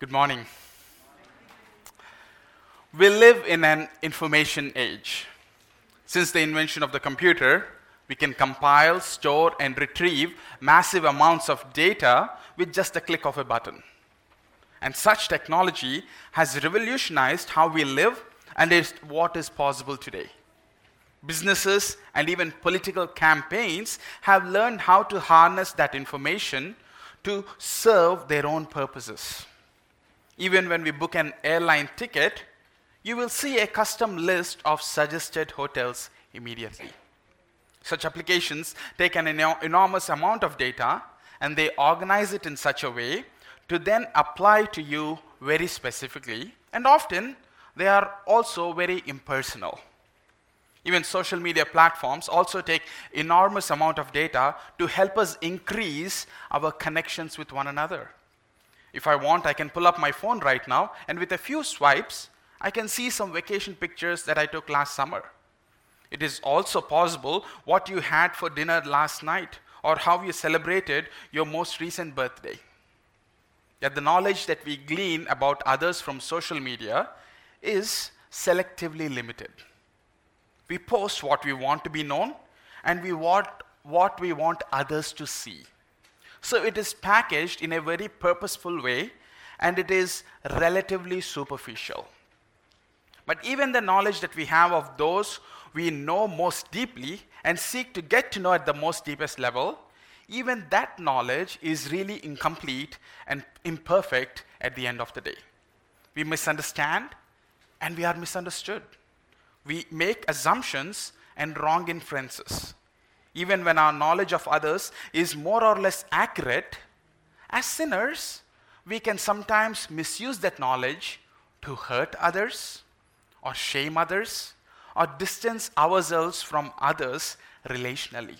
Good morning. We live in an information age. Since the invention of the computer, we can compile, store, and retrieve massive amounts of data with just a click of a button. And such technology has revolutionized how we live and is what is possible today. Businesses and even political campaigns have learned how to harness that information to serve their own purposes. Even when we book an airline ticket, you will see a custom list of suggested hotels immediately. Such applications take an eno- enormous amount of data and they organize it in such a way to then apply to you very specifically, and often they are also very impersonal. Even social media platforms also take enormous amount of data to help us increase our connections with one another. If I want, I can pull up my phone right now, and with a few swipes, I can see some vacation pictures that I took last summer. It is also possible what you had for dinner last night or how you celebrated your most recent birthday. Yet the knowledge that we glean about others from social media is selectively limited. We post what we want to be known and we want what we want others to see. So it is packaged in a very purposeful way and it is relatively superficial. But even the knowledge that we have of those we know most deeply and seek to get to know at the most deepest level, even that knowledge is really incomplete and imperfect at the end of the day. We misunderstand and we are misunderstood. We make assumptions and wrong inferences. Even when our knowledge of others is more or less accurate, as sinners, we can sometimes misuse that knowledge to hurt others or shame others or distance ourselves from others relationally.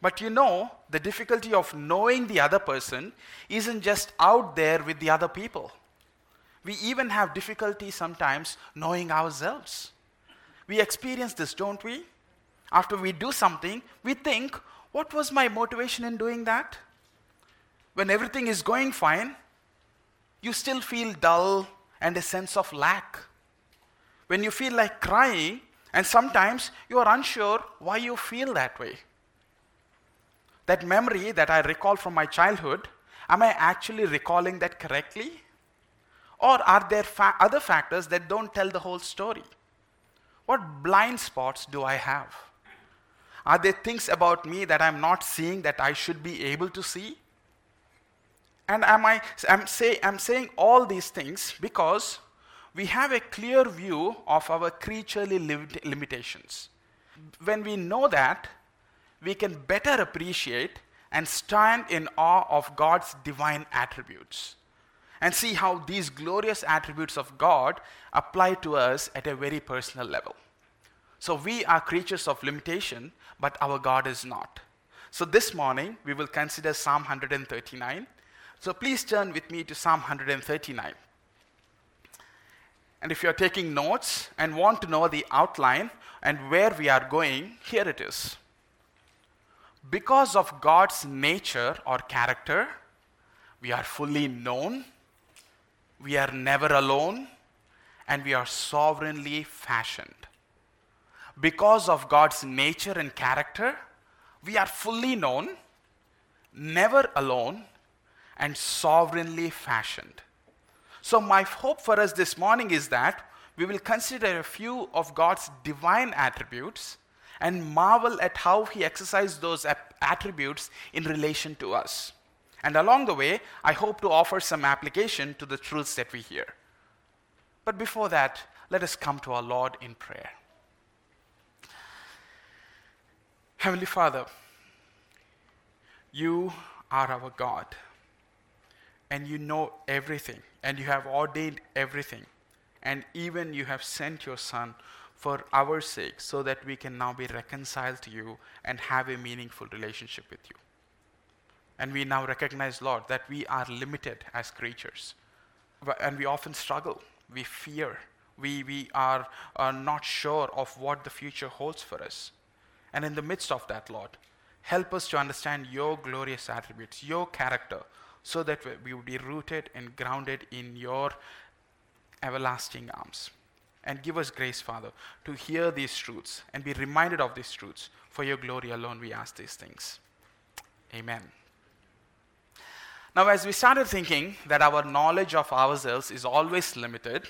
But you know, the difficulty of knowing the other person isn't just out there with the other people. We even have difficulty sometimes knowing ourselves. We experience this, don't we? After we do something, we think, what was my motivation in doing that? When everything is going fine, you still feel dull and a sense of lack when you feel like crying, and sometimes you are unsure why you feel that way. That memory that I recall from my childhood, am I actually recalling that correctly? Or are there fa- other factors that don't tell the whole story? What blind spots do I have? Are there things about me that I'm not seeing that I should be able to see? And am I, I'm, say, I'm saying all these things because we have a clear view of our creaturely limitations. When we know that, we can better appreciate and stand in awe of God's divine attributes and see how these glorious attributes of God apply to us at a very personal level. So we are creatures of limitation, but our God is not. So this morning, we will consider Psalm 139. So please turn with me to Psalm 139. And if you're taking notes and want to know the outline and where we are going, here it is. Because of God's nature or character, we are fully known, we are never alone, and we are sovereignly fashioned. Because of God's nature and character, we are fully known, never alone, and sovereignly fashioned. So, my hope for us this morning is that we will consider a few of God's divine attributes and marvel at how He exercised those attributes in relation to us. And along the way, I hope to offer some application to the truths that we hear. But before that, let us come to our Lord in prayer. Heavenly Father, you are our God, and you know everything and you have ordained everything. And even you have sent your Son for our sake so that we can now be reconciled to you and have a meaningful relationship with you. And we now recognize, Lord, that we are limited as creatures. And we often struggle, we fear, we, we are, are not sure of what the future holds for us. And in the midst of that, Lord, help us to understand your glorious attributes, your character, so that we would be rooted and grounded in your everlasting arms. And give us grace, Father, to hear these truths and be reminded of these truths. For your glory alone, we ask these things. Amen. Now, as we started thinking that our knowledge of ourselves is always limited,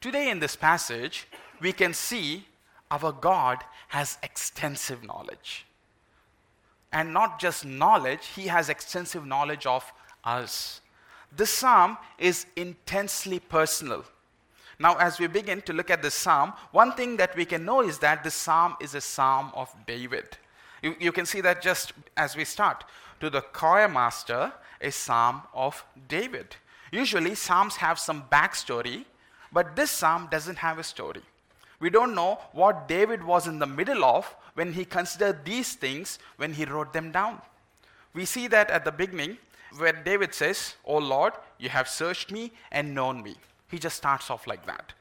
today in this passage, we can see our God has extensive knowledge. And not just knowledge, He has extensive knowledge of us. This psalm is intensely personal. Now, as we begin to look at this psalm, one thing that we can know is that this psalm is a psalm of David. You, you can see that just as we start. To the choir master, a psalm of David. Usually, psalms have some backstory, but this psalm doesn't have a story. We don't know what David was in the middle of when he considered these things when he wrote them down. We see that at the beginning, where David says, O Lord, you have searched me and known me. He just starts off like that.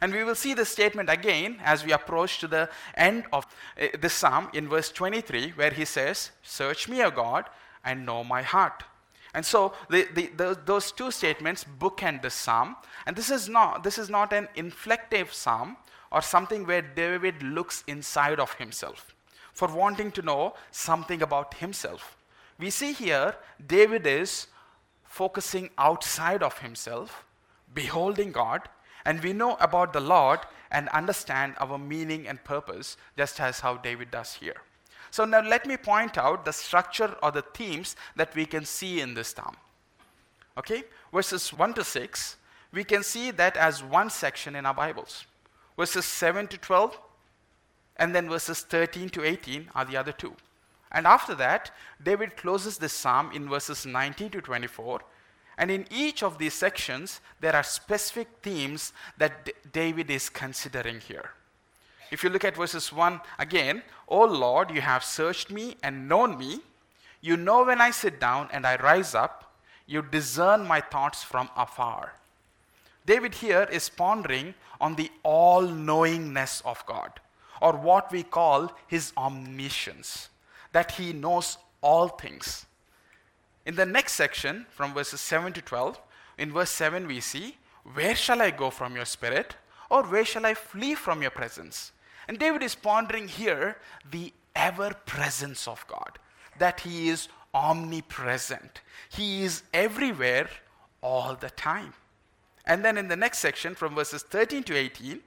And we will see this statement again as we approach to the end of uh, this psalm in verse 23, where he says, Search me, O God, and know my heart. And so the, the, the, those two statements bookend this psalm. And this is, not, this is not an inflective psalm or something where David looks inside of himself for wanting to know something about himself. We see here David is focusing outside of himself beholding God, and we know about the Lord and understand our meaning and purpose, just as how David does here. So now let me point out the structure or the themes that we can see in this psalm. Okay, verses 1 to 6, we can see that as one section in our Bibles. Verses 7 to 12, and then verses 13 to 18 are the other two. And after that, David closes this psalm in verses 19 to 24 and in each of these sections, there are specific themes that D- David is considering here. If you look at verses 1 again, O Lord, you have searched me and known me. You know when I sit down and I rise up. You discern my thoughts from afar. David here is pondering on the all knowingness of God, or what we call his omniscience, that he knows all things. In the next section, from verses 7 to 12, in verse 7, we see, Where shall I go from your spirit? Or where shall I flee from your presence? And David is pondering here the ever presence of God, that he is omnipresent, he is everywhere all the time. And then in the next section, from verses 13 to 18,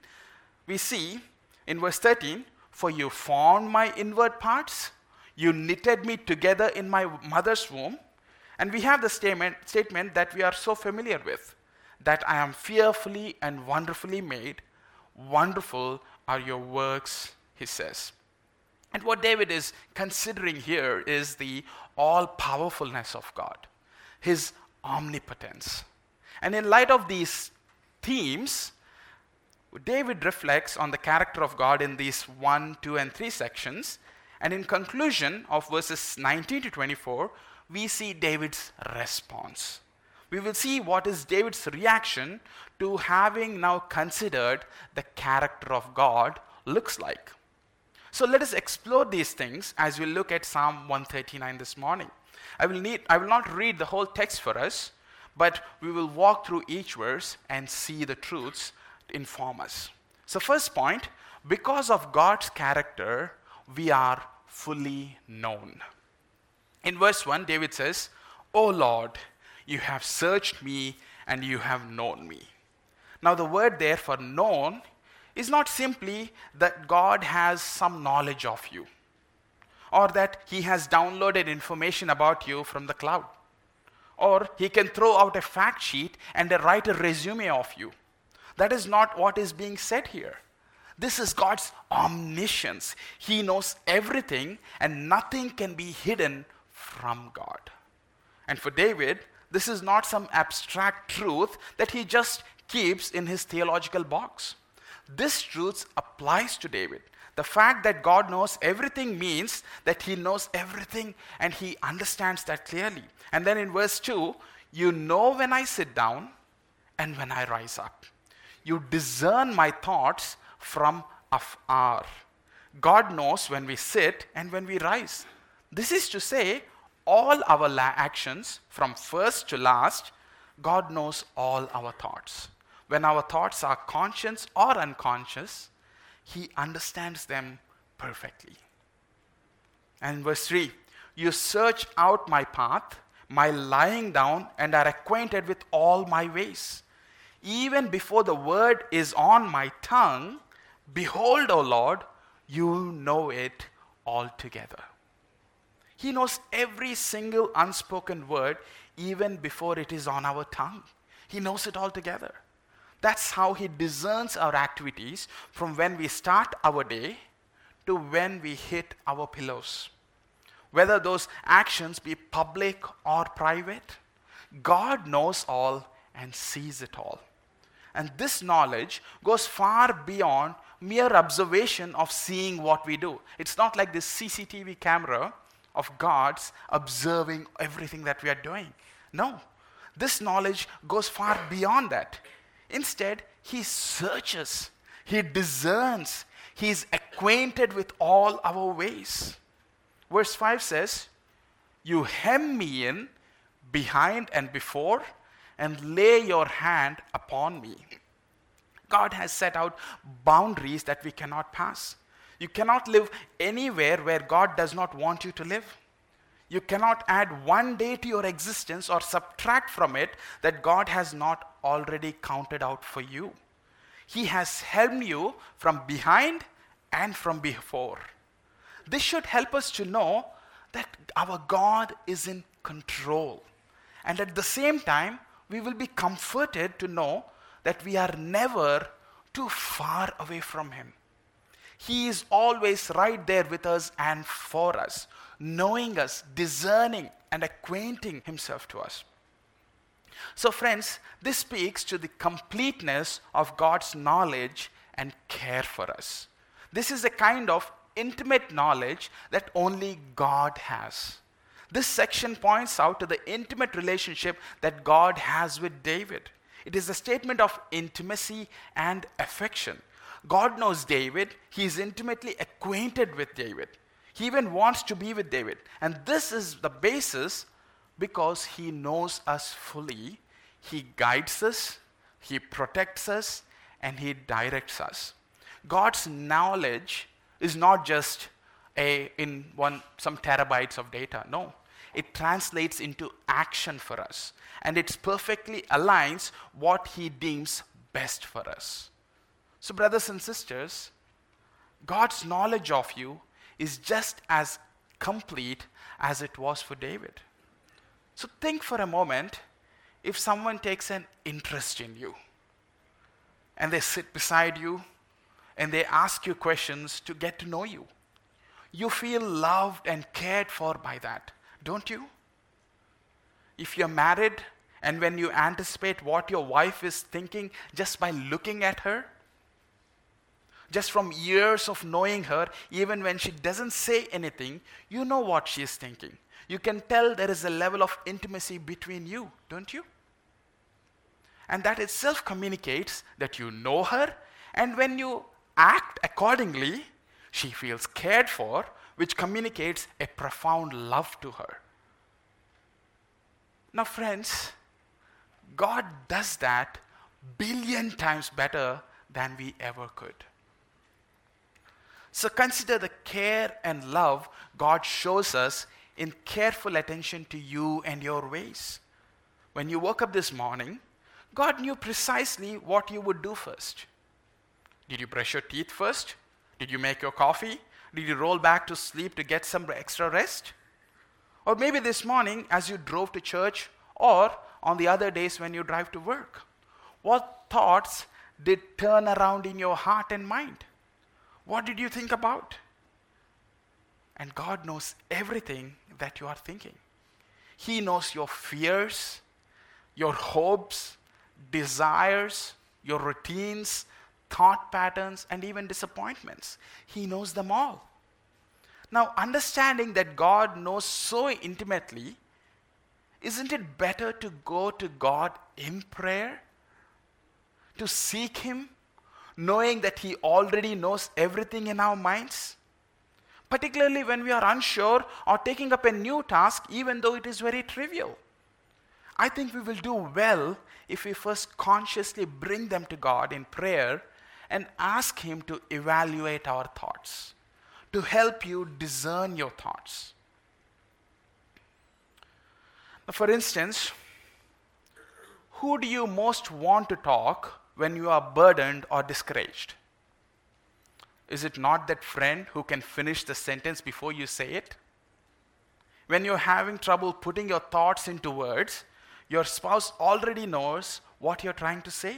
we see in verse 13, For you formed my inward parts, you knitted me together in my mother's womb. And we have the statement, statement that we are so familiar with that I am fearfully and wonderfully made. Wonderful are your works, he says. And what David is considering here is the all powerfulness of God, his omnipotence. And in light of these themes, David reflects on the character of God in these 1, 2, and 3 sections. And in conclusion of verses 19 to 24, we see David's response. We will see what is David's reaction to having now considered the character of God looks like. So let us explore these things as we look at Psalm 139 this morning. I will, need, I will not read the whole text for us, but we will walk through each verse and see the truths inform us. So, first point because of God's character, we are fully known. In verse 1, David says, O Lord, you have searched me and you have known me. Now, the word there for known is not simply that God has some knowledge of you or that he has downloaded information about you from the cloud or he can throw out a fact sheet and write a resume of you. That is not what is being said here. This is God's omniscience. He knows everything and nothing can be hidden from God. And for David, this is not some abstract truth that he just keeps in his theological box. This truth applies to David. The fact that God knows everything means that he knows everything and he understands that clearly. And then in verse 2, you know when I sit down and when I rise up. You discern my thoughts from afar. God knows when we sit and when we rise. This is to say, all our la- actions from first to last, God knows all our thoughts. When our thoughts are conscious or unconscious, He understands them perfectly. And verse 3 You search out my path, my lying down, and are acquainted with all my ways. Even before the word is on my tongue, behold, O Lord, you know it altogether. He knows every single unspoken word, even before it is on our tongue. He knows it altogether. That's how He discerns our activities from when we start our day to when we hit our pillows. Whether those actions be public or private, God knows all and sees it all. And this knowledge goes far beyond mere observation of seeing what we do. It's not like this CCTV camera of God's observing everything that we are doing. No, this knowledge goes far beyond that. Instead, He searches, He discerns, He is acquainted with all our ways. Verse 5 says, You hem me in behind and before and lay your hand upon me. God has set out boundaries that we cannot pass. You cannot live anywhere where God does not want you to live. You cannot add one day to your existence or subtract from it that God has not already counted out for you. He has helped you from behind and from before. This should help us to know that our God is in control. And at the same time, we will be comforted to know that we are never too far away from Him. He is always right there with us and for us, knowing us, discerning, and acquainting Himself to us. So, friends, this speaks to the completeness of God's knowledge and care for us. This is a kind of intimate knowledge that only God has. This section points out to the intimate relationship that God has with David. It is a statement of intimacy and affection. God knows David, he is intimately acquainted with David. He even wants to be with David. And this is the basis because he knows us fully. He guides us, he protects us, and he directs us. God's knowledge is not just a, in one, some terabytes of data. No, it translates into action for us. And it perfectly aligns what He deems best for us. So, brothers and sisters, God's knowledge of you is just as complete as it was for David. So, think for a moment if someone takes an interest in you and they sit beside you and they ask you questions to get to know you. You feel loved and cared for by that, don't you? If you're married and when you anticipate what your wife is thinking just by looking at her, just from years of knowing her, even when she doesn't say anything, you know what she is thinking. You can tell there is a level of intimacy between you, don't you? And that itself communicates that you know her, and when you act accordingly, she feels cared for, which communicates a profound love to her. Now, friends, God does that billion times better than we ever could. So consider the care and love God shows us in careful attention to you and your ways. When you woke up this morning, God knew precisely what you would do first. Did you brush your teeth first? Did you make your coffee? Did you roll back to sleep to get some extra rest? Or maybe this morning as you drove to church, or on the other days when you drive to work. What thoughts did turn around in your heart and mind? What did you think about? And God knows everything that you are thinking. He knows your fears, your hopes, desires, your routines, thought patterns, and even disappointments. He knows them all. Now, understanding that God knows so intimately, isn't it better to go to God in prayer? To seek Him, knowing that He already knows everything in our minds? particularly when we are unsure or taking up a new task, even though it is very trivial. I think we will do well if we first consciously bring them to God in prayer and ask Him to evaluate our thoughts, to help you discern your thoughts. For instance, who do you most want to talk when you are burdened or discouraged? Is it not that friend who can finish the sentence before you say it? When you're having trouble putting your thoughts into words, your spouse already knows what you're trying to say.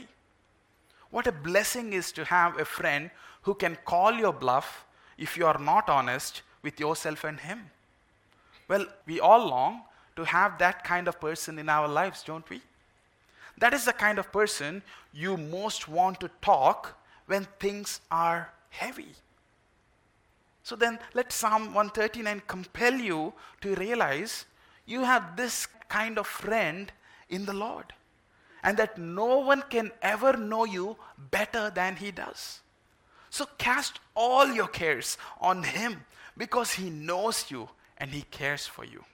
What a blessing is to have a friend who can call your bluff if you are not honest with yourself and him. Well, we all long to have that kind of person in our lives, don't we? That is the kind of person you most want to talk when things are heavy. So then let Psalm 139 compel you to realize you have this kind of friend in the Lord. And that no one can ever know you better than He does. So cast all your cares on Him because He knows you and He cares for you.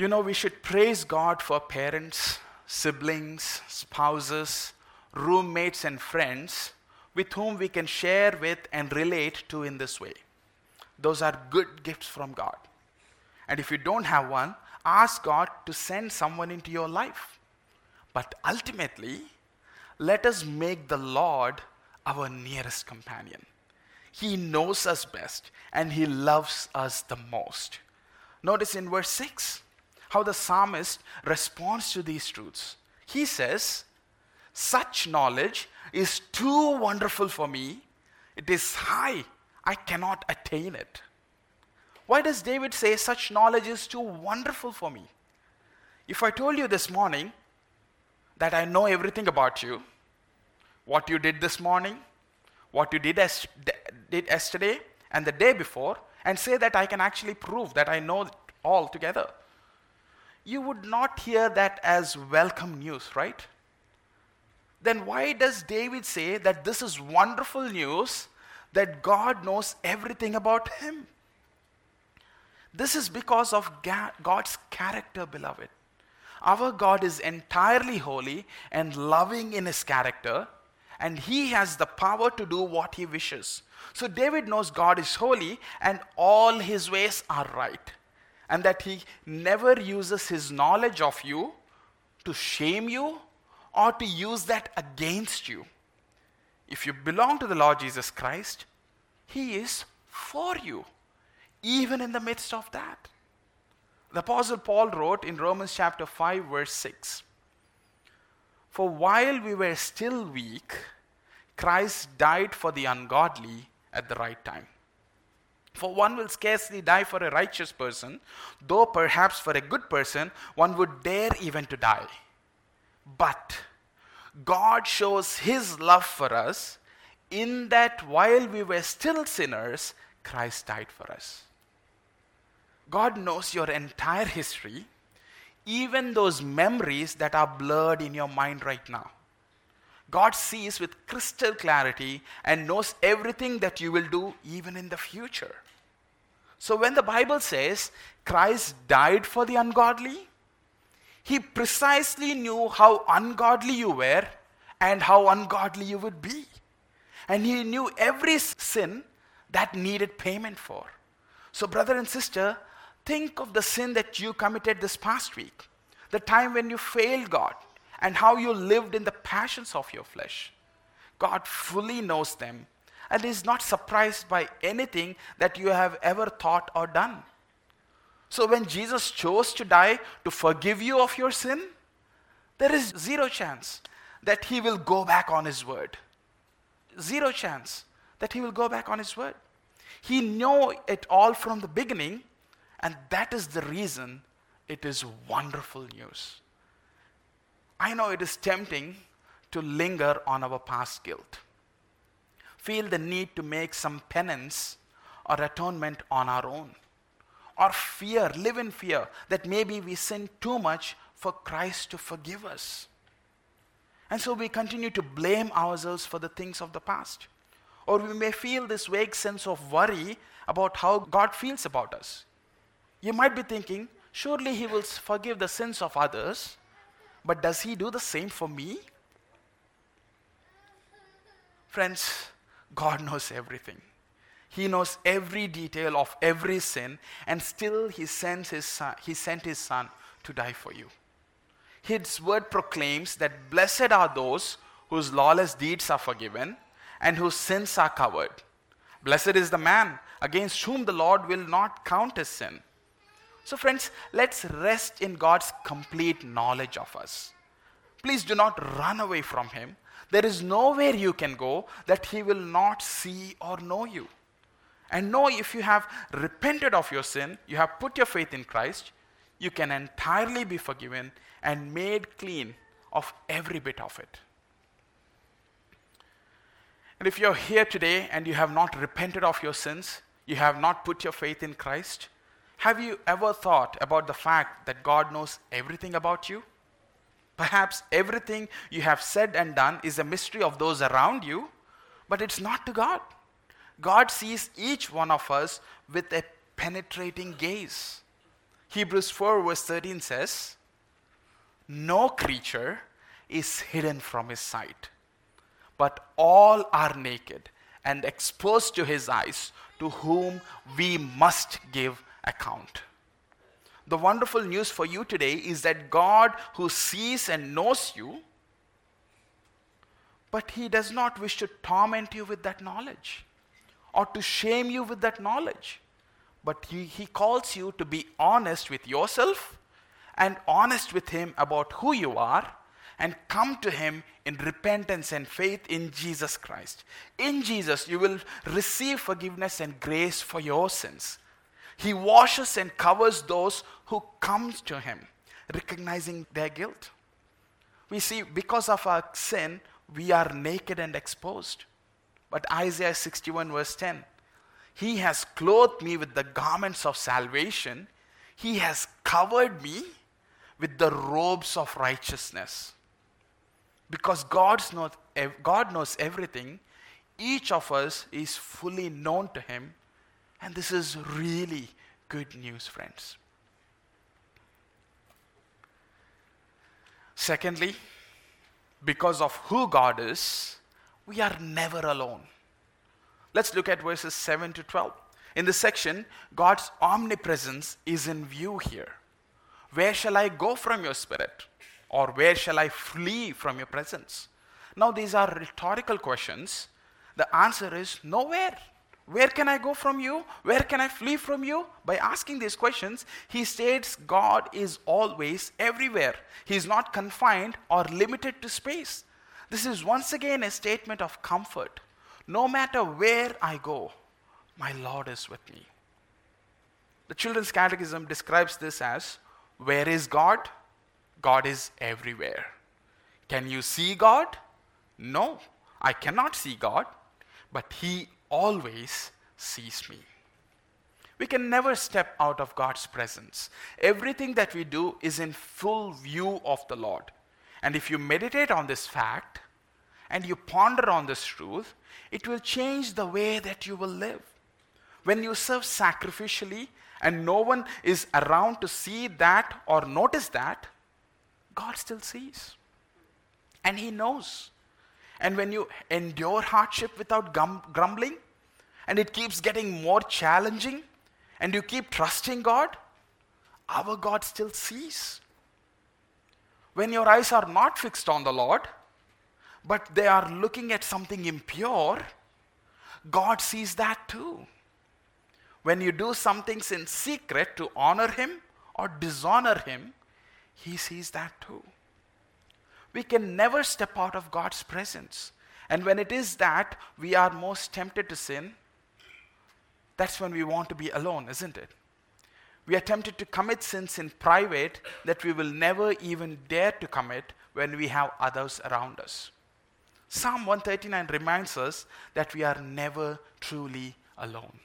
You know, we should praise God for parents, siblings, spouses, roommates, and friends with whom we can share with and relate to in this way. Those are good gifts from God. And if you don't have one, ask God to send someone into your life. But ultimately, let us make the Lord our nearest companion. He knows us best and He loves us the most. Notice in verse 6 how the psalmist responds to these truths. He says, Such knowledge is too wonderful for me, it is high I cannot attain it. Why does David say such knowledge is too wonderful for me? If I told you this morning that I know everything about you, what you did this morning, what you did, as, did yesterday, and the day before, and say that I can actually prove that I know all together, you would not hear that as welcome news, right? Then why does David say that this is wonderful news that God knows everything about him. This is because of God's character, beloved. Our God is entirely holy and loving in his character, and he has the power to do what he wishes. So David knows God is holy and all his ways are right, and that he never uses his knowledge of you to shame you or to use that against you. If you belong to the Lord Jesus Christ, He is for you, even in the midst of that. The Apostle Paul wrote in Romans chapter 5, verse 6 For while we were still weak, Christ died for the ungodly at the right time. For one will scarcely die for a righteous person, though perhaps for a good person one would dare even to die. But God shows his love for us in that while we were still sinners, Christ died for us. God knows your entire history, even those memories that are blurred in your mind right now. God sees with crystal clarity and knows everything that you will do even in the future. So when the Bible says Christ died for the ungodly, he precisely knew how ungodly you were and how ungodly you would be. And he knew every sin that needed payment for. So, brother and sister, think of the sin that you committed this past week, the time when you failed God, and how you lived in the passions of your flesh. God fully knows them and is not surprised by anything that you have ever thought or done. So when Jesus chose to die to forgive you of your sin, there is zero chance that he will go back on his word. Zero chance that he will go back on his word. He knew it all from the beginning, and that is the reason it is wonderful news. I know it is tempting to linger on our past guilt, feel the need to make some penance or atonement on our own or fear, live in fear that maybe we sin too much for Christ to forgive us. And so we continue to blame ourselves for the things of the past. Or we may feel this vague sense of worry about how God feels about us. You might be thinking, surely He will forgive the sins of others, but does He do the same for me? Friends, God knows everything. He knows every detail of every sin, and still He sends His Son, He sent His Son to die for you. His word proclaims that blessed are those whose lawless deeds are forgiven and whose sins are covered. Blessed is the man against whom the Lord will not count his sin. So, friends, let's rest in God's complete knowledge of us. Please do not run away from Him. There is nowhere you can go that He will not see or know you. And know if you have repented of your sin, you have put your faith in Christ, you can entirely be forgiven and made clean of every bit of it. And if you're here today and you have not repented of your sins, you have not put your faith in Christ, have you ever thought about the fact that God knows everything about you? Perhaps everything you have said and done is a mystery of those around you, but it's not to God. God sees each one of us with a penetrating gaze. Hebrews 4, verse 13 says, No creature is hidden from his sight, but all are naked and exposed to his eyes, to whom we must give account. The wonderful news for you today is that God, who sees and knows you, but He does not wish to torment you with that knowledge or to shame you with that knowledge. But he, he calls you to be honest with yourself and honest with Him about who you are and come to Him in repentance and faith in Jesus Christ. In Jesus, you will receive forgiveness and grace for your sins. He washes and covers those who come to him, recognizing their guilt. We see, because of our sin, we are naked and exposed. But Isaiah 61, verse 10 He has clothed me with the garments of salvation, He has covered me with the robes of righteousness. Because God's not, God knows everything, each of us is fully known to Him and this is really good news, friends. Secondly, because of who God is, we are never alone. Let's look at verses 7 to 12. In this section, God's omnipresence is in view here. Where shall I go from your spirit? Or where shall I flee from your presence? Now, these are rhetorical questions. The answer is nowhere. Where can I go from you? Where can I flee from you? By asking these questions, he states God is always everywhere. He is not confined or limited to space. This is once again a statement of comfort. No matter where I go, my Lord is with me. The Children's Catechism describes this as Where is God? God is everywhere. Can you see God? No, I cannot see God, but He always sees me. We can never step out of God's presence. Everything that we do is in full view of the Lord. And if you meditate on this fact and you ponder on this truth, it will change the way that you will live. When you serve sacrificially and no one is around to see that or notice that, God still sees. And He knows. And when you endure hardship without gum- grumbling, and it keeps getting more challenging, and you keep trusting God, our God still sees. When your eyes are not fixed on the Lord, but they are looking at something impure, God sees that too. When you do some things in secret to honor Him or dishonor Him, He sees that too. We can never step out of God's presence. And when it is that we are most tempted to sin, that's when we want to be alone, isn't it? We are tempted to commit sins in private that we will never even dare to commit when we have others around us. Psalm 139 reminds us that we are never truly alone.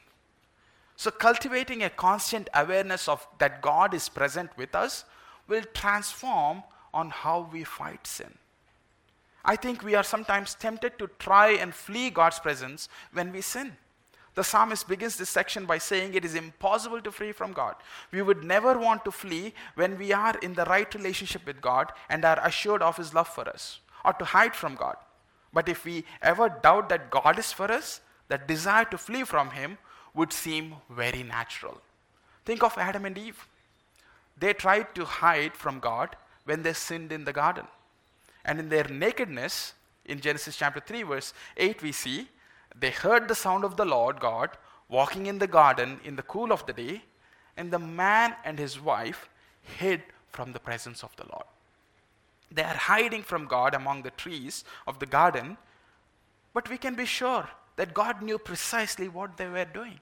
So, cultivating a constant awareness of that God is present with us will transform on how we fight sin. I think we are sometimes tempted to try and flee God's presence when we sin. The psalmist begins this section by saying it is impossible to flee from God. We would never want to flee when we are in the right relationship with God and are assured of His love for us, or to hide from God. But if we ever doubt that God is for us, that desire to flee from Him would seem very natural. Think of Adam and Eve. They tried to hide from God when they sinned in the garden. And in their nakedness, in Genesis chapter 3, verse 8, we see they heard the sound of the Lord God walking in the garden in the cool of the day, and the man and his wife hid from the presence of the Lord. They are hiding from God among the trees of the garden, but we can be sure that God knew precisely what they were doing.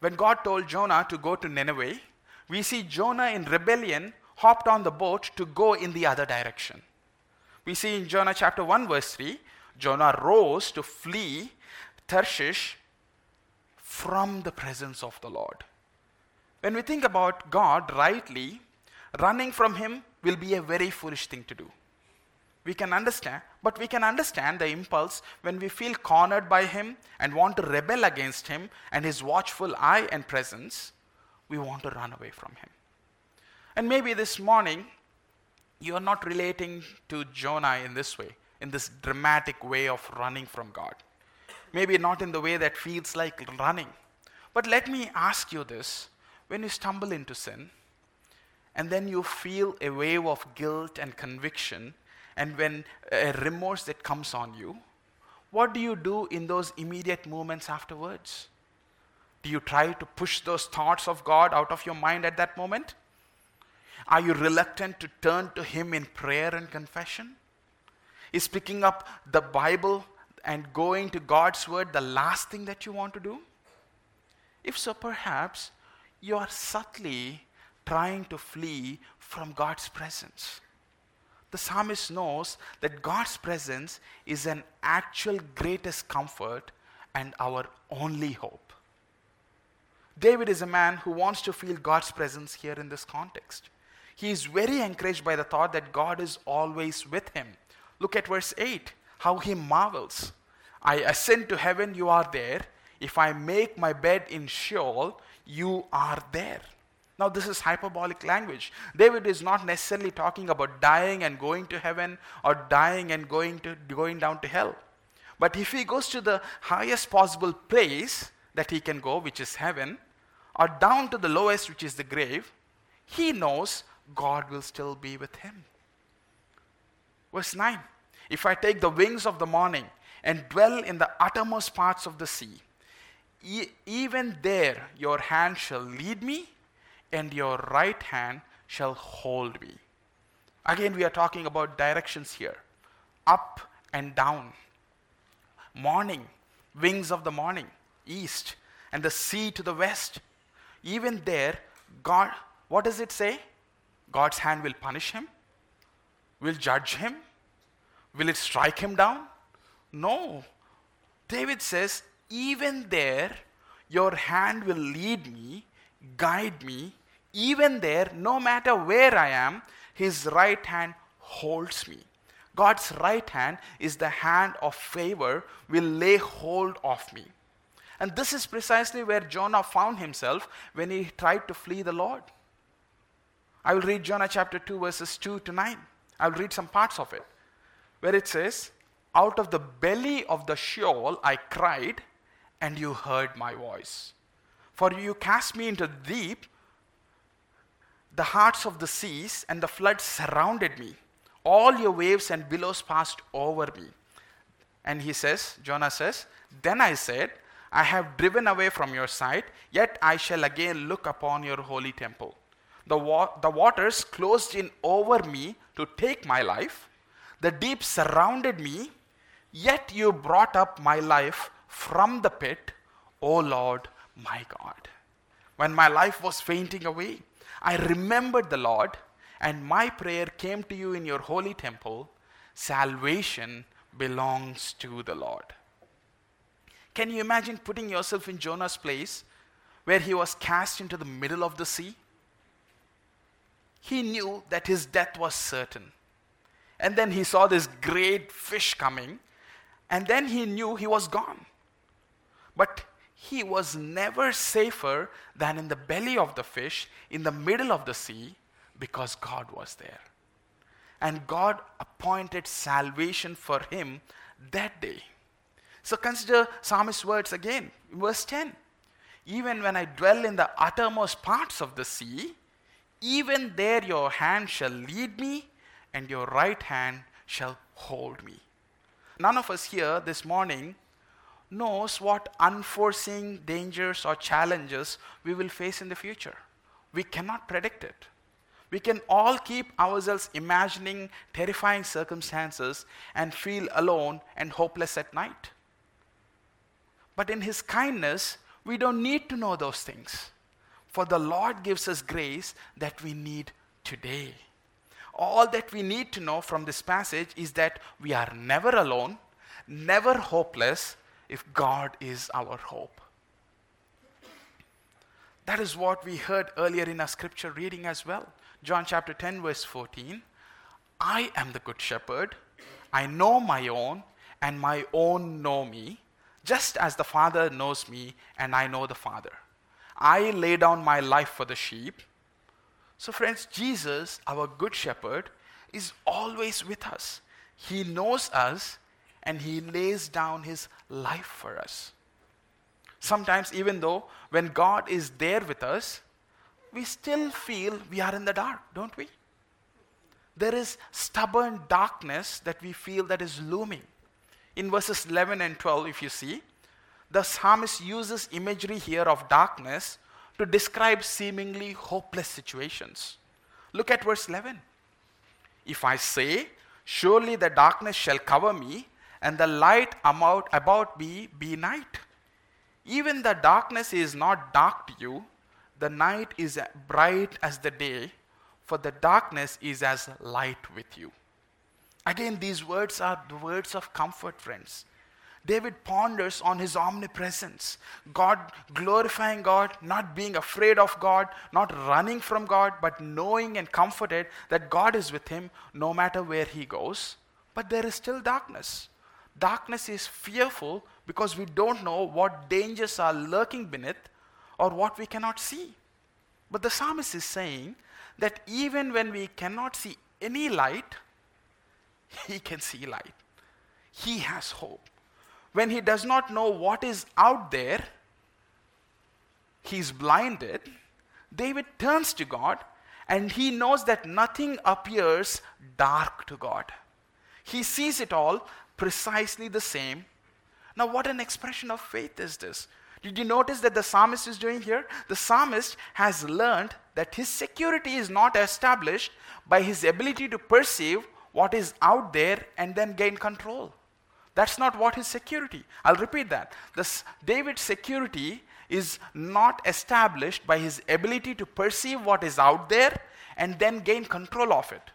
When God told Jonah to go to Nineveh, we see Jonah in rebellion hopped on the boat to go in the other direction. We see in Jonah chapter 1, verse 3, Jonah rose to flee Tarshish from the presence of the Lord. When we think about God rightly, running from Him will be a very foolish thing to do. We can understand, but we can understand the impulse when we feel cornered by Him and want to rebel against Him and His watchful eye and presence, we want to run away from Him. And maybe this morning, you are not relating to Jonah in this way in this dramatic way of running from God. Maybe not in the way that feels like running. But let me ask you this when you stumble into sin, and then you feel a wave of guilt and conviction, and when a remorse that comes on you, what do you do in those immediate moments afterwards? Do you try to push those thoughts of God out of your mind at that moment? Are you reluctant to turn to Him in prayer and confession? Is picking up the Bible and going to God's Word the last thing that you want to do? If so, perhaps you are subtly trying to flee from God's presence. The psalmist knows that God's presence is an actual greatest comfort and our only hope. David is a man who wants to feel God's presence here in this context. He is very encouraged by the thought that God is always with him. Look at verse 8, how he marvels. I ascend to heaven, you are there. If I make my bed in Sheol, you are there. Now, this is hyperbolic language. David is not necessarily talking about dying and going to heaven or dying and going, to, going down to hell. But if he goes to the highest possible place that he can go, which is heaven, or down to the lowest, which is the grave, he knows God will still be with him. Verse 9 If I take the wings of the morning and dwell in the uttermost parts of the sea, e- even there your hand shall lead me, and your right hand shall hold me. Again, we are talking about directions here up and down. Morning, wings of the morning, east, and the sea to the west. Even there, God, what does it say? God's hand will punish him? Will judge him? Will it strike him down? No. David says, even there, your hand will lead me, guide me. Even there, no matter where I am, his right hand holds me. God's right hand is the hand of favor, will lay hold of me. And this is precisely where Jonah found himself when he tried to flee the Lord. I will read Jonah chapter 2, verses 2 to 9. I'll read some parts of it, where it says, Out of the belly of the Sheol I cried, and you heard my voice. For you cast me into the deep, the hearts of the seas and the floods surrounded me. All your waves and billows passed over me. And he says, Jonah says, Then I said, I have driven away from your sight, yet I shall again look upon your holy temple. The, wa- the waters closed in over me to take my life. The deep surrounded me, yet you brought up my life from the pit, O Lord my God. When my life was fainting away, I remembered the Lord, and my prayer came to you in your holy temple. Salvation belongs to the Lord. Can you imagine putting yourself in Jonah's place where he was cast into the middle of the sea? He knew that his death was certain. And then he saw this great fish coming, and then he knew he was gone. But he was never safer than in the belly of the fish, in the middle of the sea, because God was there. And God appointed salvation for him that day. So consider psalmist's words again, verse 10. Even when I dwell in the uttermost parts of the sea, even there your hand shall lead me, and your right hand shall hold me. None of us here this morning knows what unforeseen dangers or challenges we will face in the future. We cannot predict it. We can all keep ourselves imagining terrifying circumstances and feel alone and hopeless at night. But in His kindness, we don't need to know those things. For the Lord gives us grace that we need today. All that we need to know from this passage is that we are never alone, never hopeless, if God is our hope. That is what we heard earlier in our scripture reading as well. John chapter 10, verse 14. I am the good shepherd. I know my own, and my own know me, just as the Father knows me, and I know the Father. I lay down my life for the sheep. So, friends, Jesus, our good shepherd, is always with us. He knows us and he lays down his life for us. Sometimes, even though when God is there with us, we still feel we are in the dark, don't we? There is stubborn darkness that we feel that is looming. In verses 11 and 12, if you see, the psalmist uses imagery here of darkness to describe seemingly hopeless situations. Look at verse 11. If I say, Surely the darkness shall cover me, and the light about, about me be night. Even the darkness is not dark to you, the night is bright as the day, for the darkness is as light with you. Again, these words are the words of comfort, friends. David ponders on his omnipresence, God glorifying God, not being afraid of God, not running from God, but knowing and comforted that God is with him no matter where he goes. But there is still darkness. Darkness is fearful because we don't know what dangers are lurking beneath or what we cannot see. But the psalmist is saying that even when we cannot see any light, he can see light. He has hope. When he does not know what is out there, he's blinded. David turns to God and he knows that nothing appears dark to God. He sees it all precisely the same. Now, what an expression of faith is this? Did you notice that the psalmist is doing here? The psalmist has learned that his security is not established by his ability to perceive what is out there and then gain control. That's not what his security. I'll repeat that. This David's security is not established by his ability to perceive what is out there and then gain control of it.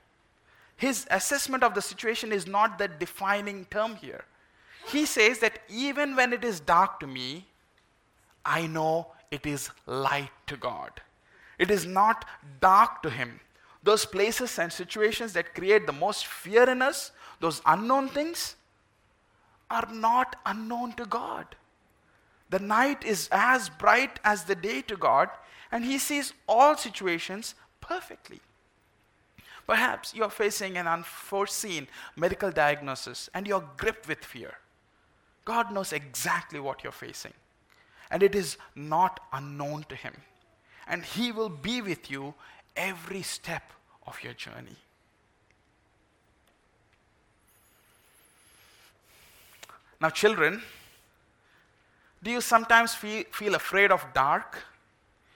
His assessment of the situation is not the defining term here. He says that even when it is dark to me, I know it is light to God. It is not dark to Him. Those places and situations that create the most fear in us, those unknown things, are not unknown to God. The night is as bright as the day to God, and He sees all situations perfectly. Perhaps you're facing an unforeseen medical diagnosis and you're gripped with fear. God knows exactly what you're facing, and it is not unknown to Him. And He will be with you every step of your journey. Now, children, do you sometimes feel, feel afraid of dark?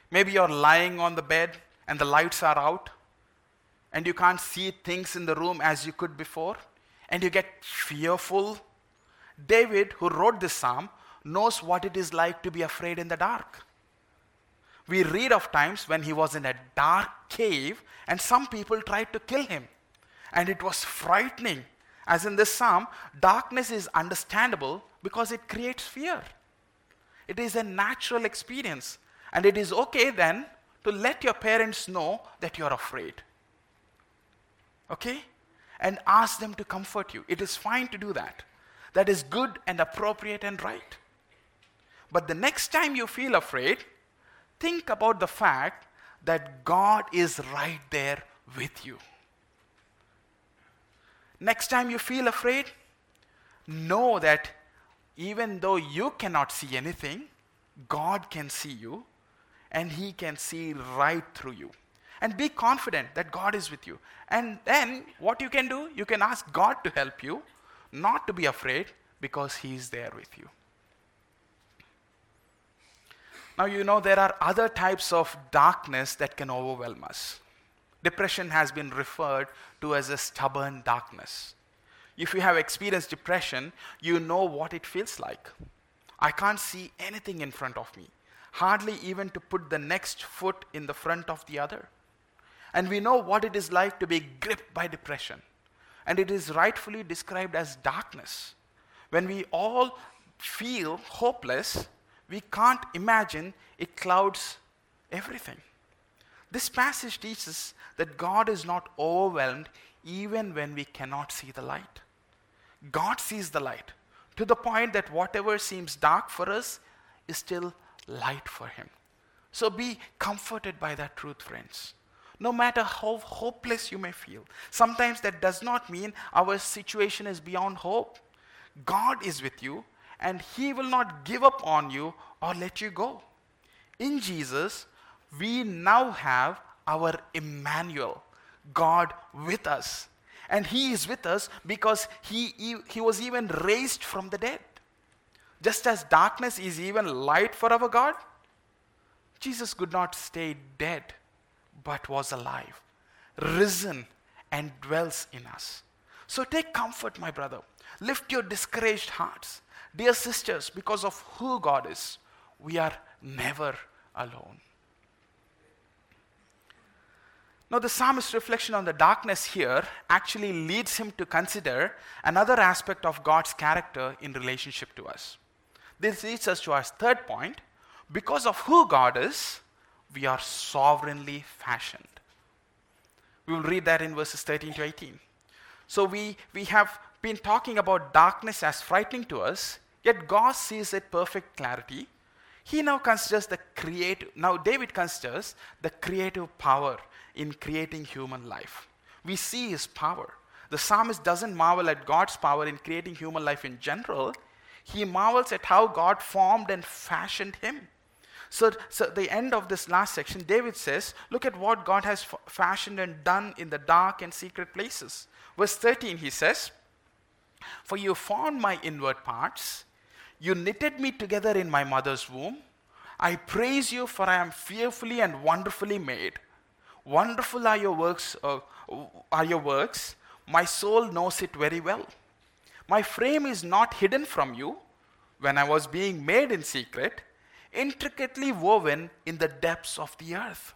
Maybe you're lying on the bed and the lights are out and you can't see things in the room as you could before, and you get fearful. David, who wrote this psalm, knows what it is like to be afraid in the dark. We read of times when he was in a dark cave and some people tried to kill him. And it was frightening. As in this psalm, darkness is understandable because it creates fear. It is a natural experience. And it is okay then to let your parents know that you're afraid. Okay? and ask them to comfort you. It is fine to do that. That is good and appropriate and right. But the next time you feel afraid, think about the fact that God is right there with you. Next time you feel afraid, know that even though you cannot see anything, God can see you and He can see right through you. And be confident that God is with you. And then what you can do, you can ask God to help you, not to be afraid, because He is there with you. Now, you know, there are other types of darkness that can overwhelm us. Depression has been referred to as a stubborn darkness. If you have experienced depression, you know what it feels like. I can't see anything in front of me, hardly even to put the next foot in the front of the other. And we know what it is like to be gripped by depression. And it is rightfully described as darkness. When we all feel hopeless, we can't imagine it clouds everything. This passage teaches that God is not overwhelmed even when we cannot see the light. God sees the light to the point that whatever seems dark for us is still light for Him. So be comforted by that truth, friends. No matter how hopeless you may feel, sometimes that does not mean our situation is beyond hope. God is with you, and He will not give up on you or let you go. In Jesus, we now have our Emmanuel, God with us. And He is with us because he, he, he was even raised from the dead. Just as darkness is even light for our God, Jesus could not stay dead, but was alive, risen, and dwells in us. So take comfort, my brother. Lift your discouraged hearts. Dear sisters, because of who God is, we are never alone. Now, the psalmist's reflection on the darkness here actually leads him to consider another aspect of God's character in relationship to us. This leads us to our third point. Because of who God is, we are sovereignly fashioned. We will read that in verses 13 to 18. So, we, we have been talking about darkness as frightening to us, yet God sees it perfect clarity he now considers the creative, now David considers the creative power in creating human life. We see his power. The psalmist doesn't marvel at God's power in creating human life in general, he marvels at how God formed and fashioned him. So, so the end of this last section, David says, Look at what God has f- fashioned and done in the dark and secret places. Verse 13, he says, For you formed my inward parts you knitted me together in my mother's womb. I praise you, for I am fearfully and wonderfully made. Wonderful are your works, uh, are your works. My soul knows it very well. My frame is not hidden from you when I was being made in secret, intricately woven in the depths of the earth.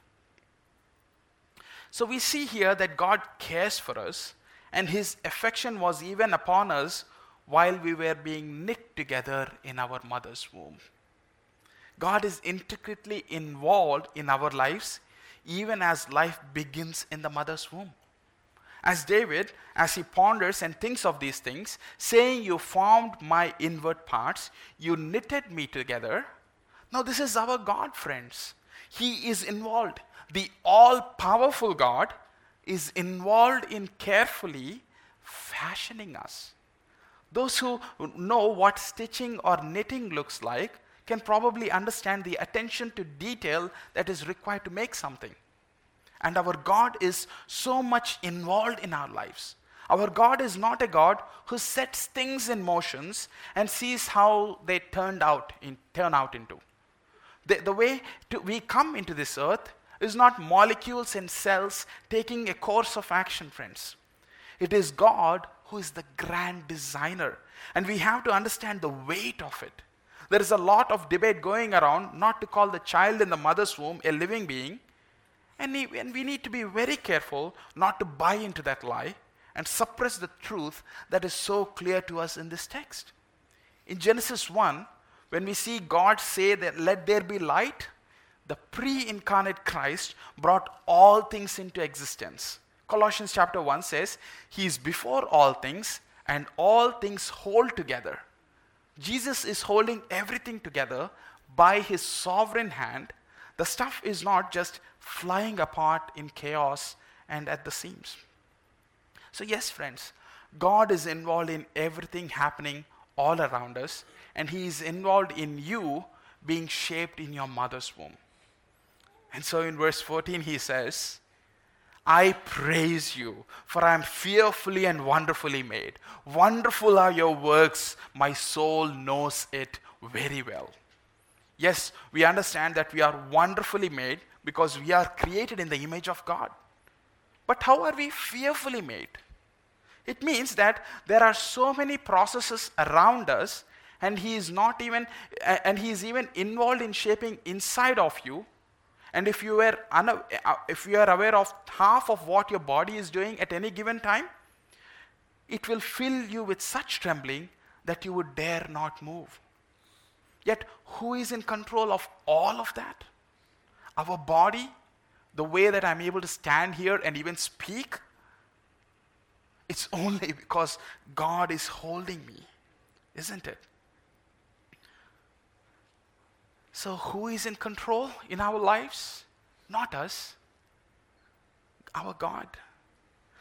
So we see here that God cares for us, and his affection was even upon us while we were being knit together in our mother's womb. God is intricately involved in our lives, even as life begins in the mother's womb. As David, as he ponders and thinks of these things, saying, You formed my inward parts, you knitted me together. Now, this is our God, friends. He is involved. The all powerful God is involved in carefully fashioning us. Those who know what stitching or knitting looks like can probably understand the attention to detail that is required to make something. And our God is so much involved in our lives. Our God is not a God who sets things in motions and sees how they turned out in, turn out into. The, the way to, we come into this earth is not molecules and cells taking a course of action, friends. It is God who is the grand designer. And we have to understand the weight of it. There is a lot of debate going around not to call the child in the mother's womb a living being. And we need to be very careful not to buy into that lie and suppress the truth that is so clear to us in this text. In Genesis 1, when we see God say that let there be light, the pre incarnate Christ brought all things into existence Colossians chapter 1 says, He is before all things, and all things hold together. Jesus is holding everything together by his sovereign hand. The stuff is not just flying apart in chaos and at the seams. So, yes, friends, God is involved in everything happening all around us, and He is involved in you being shaped in your mother's womb. And so in verse 14, He says, I praise you, for I am fearfully and wonderfully made. Wonderful are your works, my soul knows it very well. Yes, we understand that we are wonderfully made because we are created in the image of God. But how are we fearfully made? It means that there are so many processes around us, and He is not even, and He is even involved in shaping inside of you and if you, were una- uh, if you are aware of half of what your body is doing at any given time, it will fill you with such trembling that you would dare not move. Yet, who is in control of all of that? Our body, the way that I'm able to stand here and even speak, it's only because God is holding me, isn't it? So, who is in control in our lives? Not us, our God.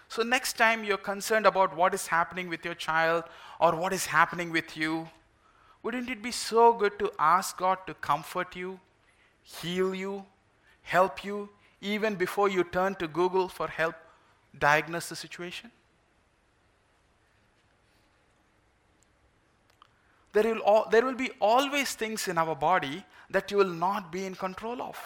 So, next time you're concerned about what is happening with your child or what is happening with you, wouldn't it be so good to ask God to comfort you, heal you, help you, even before you turn to Google for help diagnose the situation? There will, al- there will be always things in our body that you will not be in control of.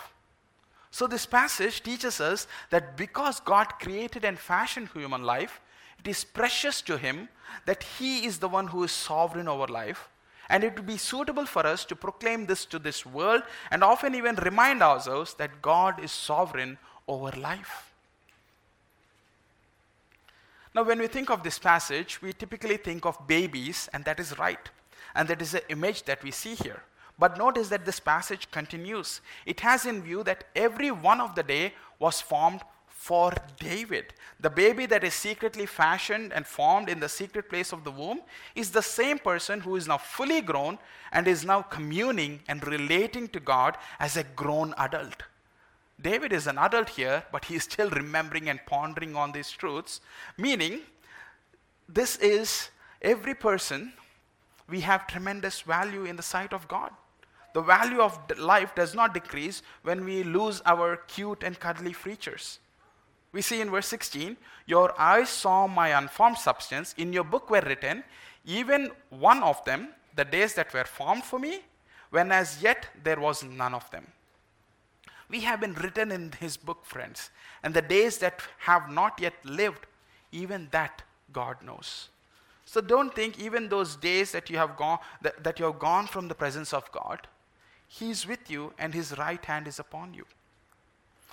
So, this passage teaches us that because God created and fashioned human life, it is precious to Him that He is the one who is sovereign over life. And it would be suitable for us to proclaim this to this world and often even remind ourselves that God is sovereign over life. Now, when we think of this passage, we typically think of babies, and that is right. And that is the image that we see here. But notice that this passage continues. It has in view that every one of the day was formed for David. The baby that is secretly fashioned and formed in the secret place of the womb is the same person who is now fully grown and is now communing and relating to God as a grown adult. David is an adult here, but he is still remembering and pondering on these truths, meaning this is every person we have tremendous value in the sight of God. The value of life does not decrease when we lose our cute and cuddly features. We see in verse 16, Your eyes saw my unformed substance, in your book were written, even one of them, the days that were formed for me, when as yet there was none of them. We have been written in his book, friends, and the days that have not yet lived, even that God knows. So don't think even those days that you have gone that, that you have gone from the presence of God, He's with you and His right hand is upon you.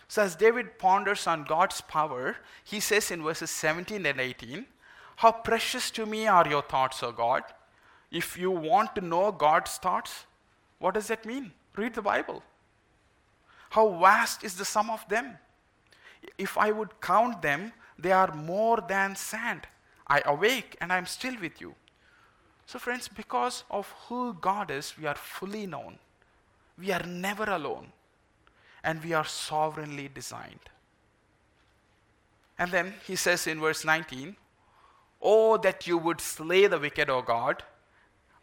So as David ponders on God's power, he says in verses 17 and 18, How precious to me are your thoughts, O God. If you want to know God's thoughts, what does that mean? Read the Bible. How vast is the sum of them? If I would count them, they are more than sand. I awake and I'm still with you. So, friends, because of who God is, we are fully known. We are never alone. And we are sovereignly designed. And then he says in verse 19, Oh, that you would slay the wicked, O God.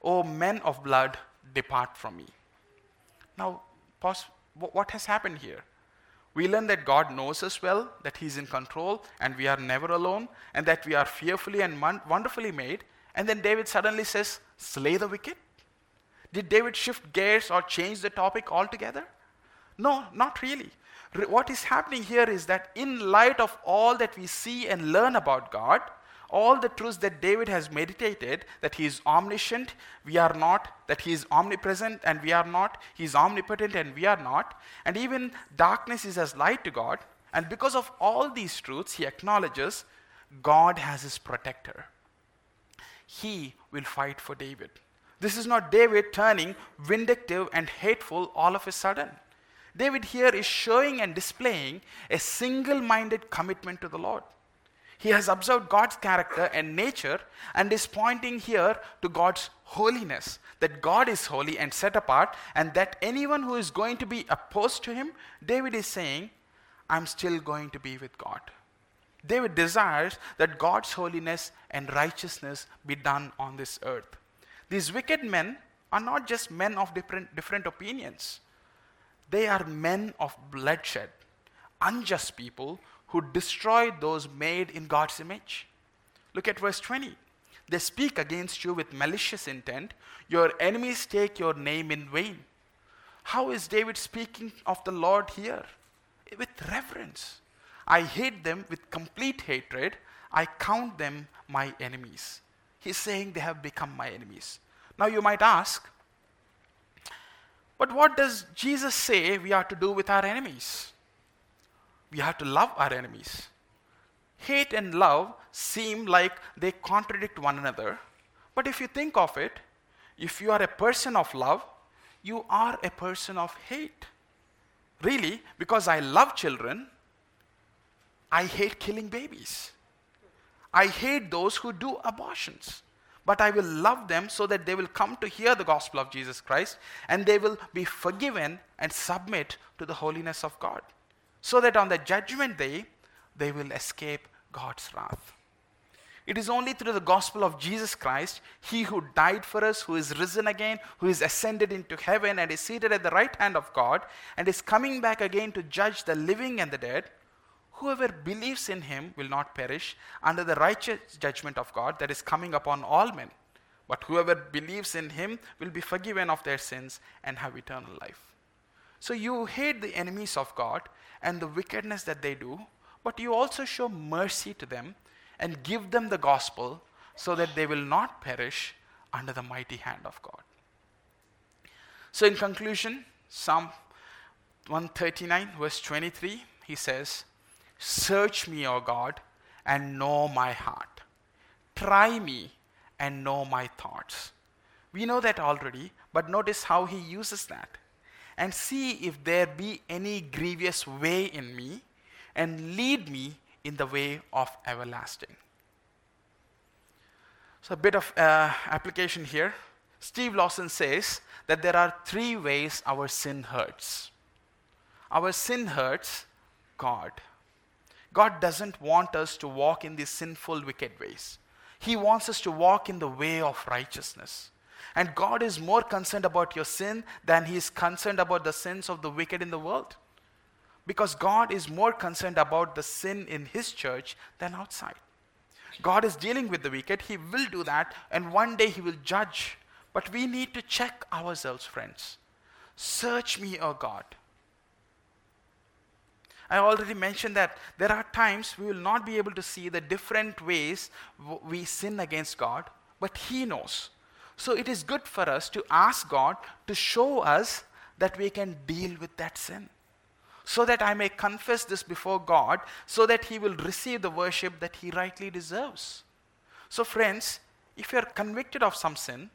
O men of blood, depart from me. Now, pause. What has happened here? We learn that God knows us well, that He's in control, and we are never alone, and that we are fearfully and wonderfully made. And then David suddenly says, Slay the wicked? Did David shift gears or change the topic altogether? No, not really. What is happening here is that, in light of all that we see and learn about God, all the truths that David has meditated that he is omniscient, we are not, that he is omnipresent and we are not, he is omnipotent and we are not, and even darkness is as light to God. And because of all these truths, he acknowledges God has his protector. He will fight for David. This is not David turning vindictive and hateful all of a sudden. David here is showing and displaying a single minded commitment to the Lord. He has observed God's character and nature and is pointing here to God's holiness. That God is holy and set apart, and that anyone who is going to be opposed to him, David is saying, I'm still going to be with God. David desires that God's holiness and righteousness be done on this earth. These wicked men are not just men of different, different opinions, they are men of bloodshed, unjust people who destroy those made in God's image. Look at verse 20. They speak against you with malicious intent. Your enemies take your name in vain. How is David speaking of the Lord here? With reverence. I hate them with complete hatred. I count them my enemies. He's saying they have become my enemies. Now you might ask, but what does Jesus say we are to do with our enemies? We have to love our enemies. Hate and love seem like they contradict one another, but if you think of it, if you are a person of love, you are a person of hate. Really, because I love children, I hate killing babies. I hate those who do abortions but I will love them so that they will come to hear the gospel of Jesus Christ and they will be forgiven and submit to the holiness of God. So that on the judgment day, they will escape God's wrath. It is only through the gospel of Jesus Christ, He who died for us, who is risen again, who is ascended into heaven and is seated at the right hand of God, and is coming back again to judge the living and the dead, whoever believes in him will not perish under the righteous judgment of God that is coming upon all men. But whoever believes in him will be forgiven of their sins and have eternal life. So you hate the enemies of God and the wickedness that they do, but you also show mercy to them and give them the gospel so that they will not perish under the mighty hand of God. So, in conclusion, Psalm 139, verse 23, he says, Search me, O God, and know my heart. Try me and know my thoughts. We know that already, but notice how he uses that. And see if there be any grievous way in me, and lead me in the way of everlasting. So, a bit of uh, application here. Steve Lawson says that there are three ways our sin hurts. Our sin hurts God. God doesn't want us to walk in these sinful, wicked ways. He wants us to walk in the way of righteousness. And God is more concerned about your sin than He is concerned about the sins of the wicked in the world. Because God is more concerned about the sin in His church than outside. God is dealing with the wicked, He will do that, and one day He will judge. But we need to check ourselves, friends. Search me, O God. I already mentioned that there are times we will not be able to see the different ways we sin against God, but He knows. So it is good for us to ask God to show us that we can deal with that sin. So that I may confess this before God, so that He will receive the worship that He rightly deserves. So, friends, if you're convicted of some sin,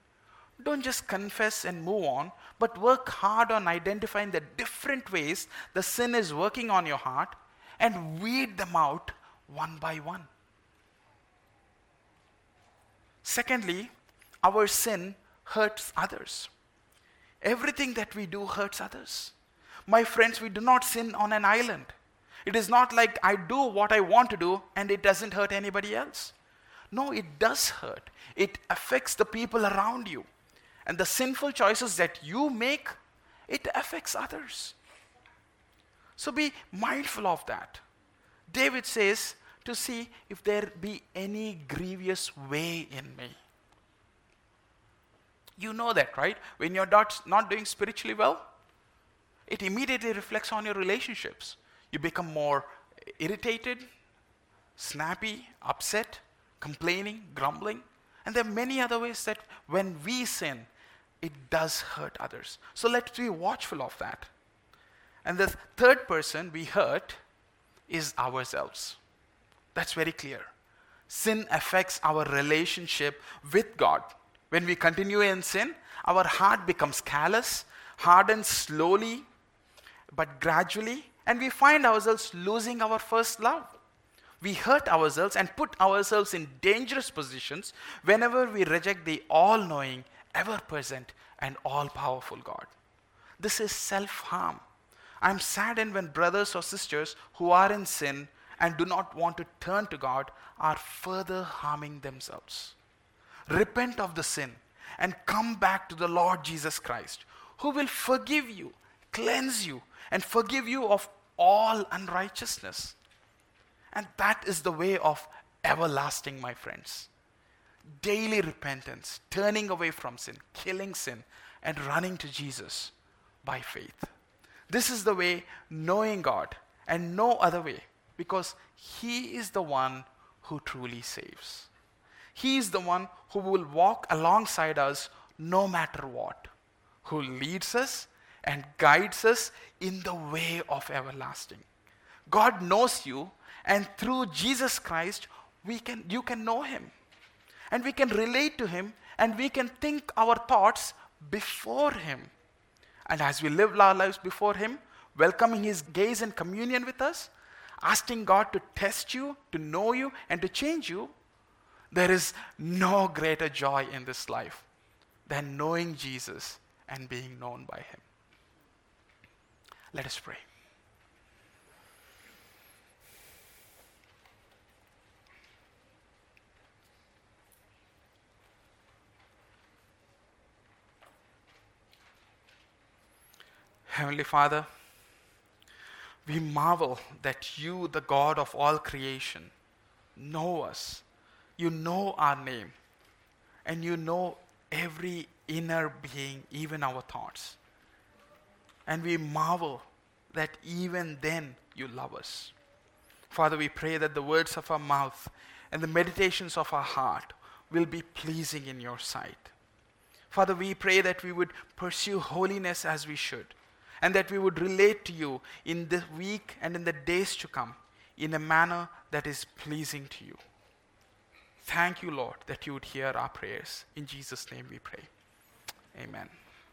don't just confess and move on, but work hard on identifying the different ways the sin is working on your heart and weed them out one by one. Secondly, our sin hurts others. Everything that we do hurts others. My friends, we do not sin on an island. It is not like I do what I want to do and it doesn't hurt anybody else. No, it does hurt. It affects the people around you and the sinful choices that you make, it affects others. So be mindful of that. David says to see if there be any grievous way in me. You know that, right? When you're not, not doing spiritually well, it immediately reflects on your relationships. You become more irritated, snappy, upset, complaining, grumbling. And there are many other ways that when we sin, it does hurt others. So let's be watchful of that. And the third person we hurt is ourselves. That's very clear. Sin affects our relationship with God. When we continue in sin, our heart becomes callous, hardens slowly, but gradually, and we find ourselves losing our first love. We hurt ourselves and put ourselves in dangerous positions whenever we reject the all knowing, ever present, and all powerful God. This is self harm. I'm saddened when brothers or sisters who are in sin and do not want to turn to God are further harming themselves. Repent of the sin and come back to the Lord Jesus Christ, who will forgive you, cleanse you, and forgive you of all unrighteousness. And that is the way of everlasting, my friends. Daily repentance, turning away from sin, killing sin, and running to Jesus by faith. This is the way knowing God and no other way because He is the one who truly saves. He is the one who will walk alongside us no matter what, who leads us and guides us in the way of everlasting. God knows you, and through Jesus Christ, we can, you can know Him. And we can relate to Him, and we can think our thoughts before Him. And as we live our lives before Him, welcoming His gaze and communion with us, asking God to test you, to know you, and to change you, there is no greater joy in this life than knowing Jesus and being known by Him. Let us pray. Heavenly Father, we marvel that you, the God of all creation, know us. You know our name. And you know every inner being, even our thoughts. And we marvel that even then you love us. Father, we pray that the words of our mouth and the meditations of our heart will be pleasing in your sight. Father, we pray that we would pursue holiness as we should and that we would relate to you in the week and in the days to come in a manner that is pleasing to you. Thank you, Lord, that you would hear our prayers. In Jesus' name we pray. Amen.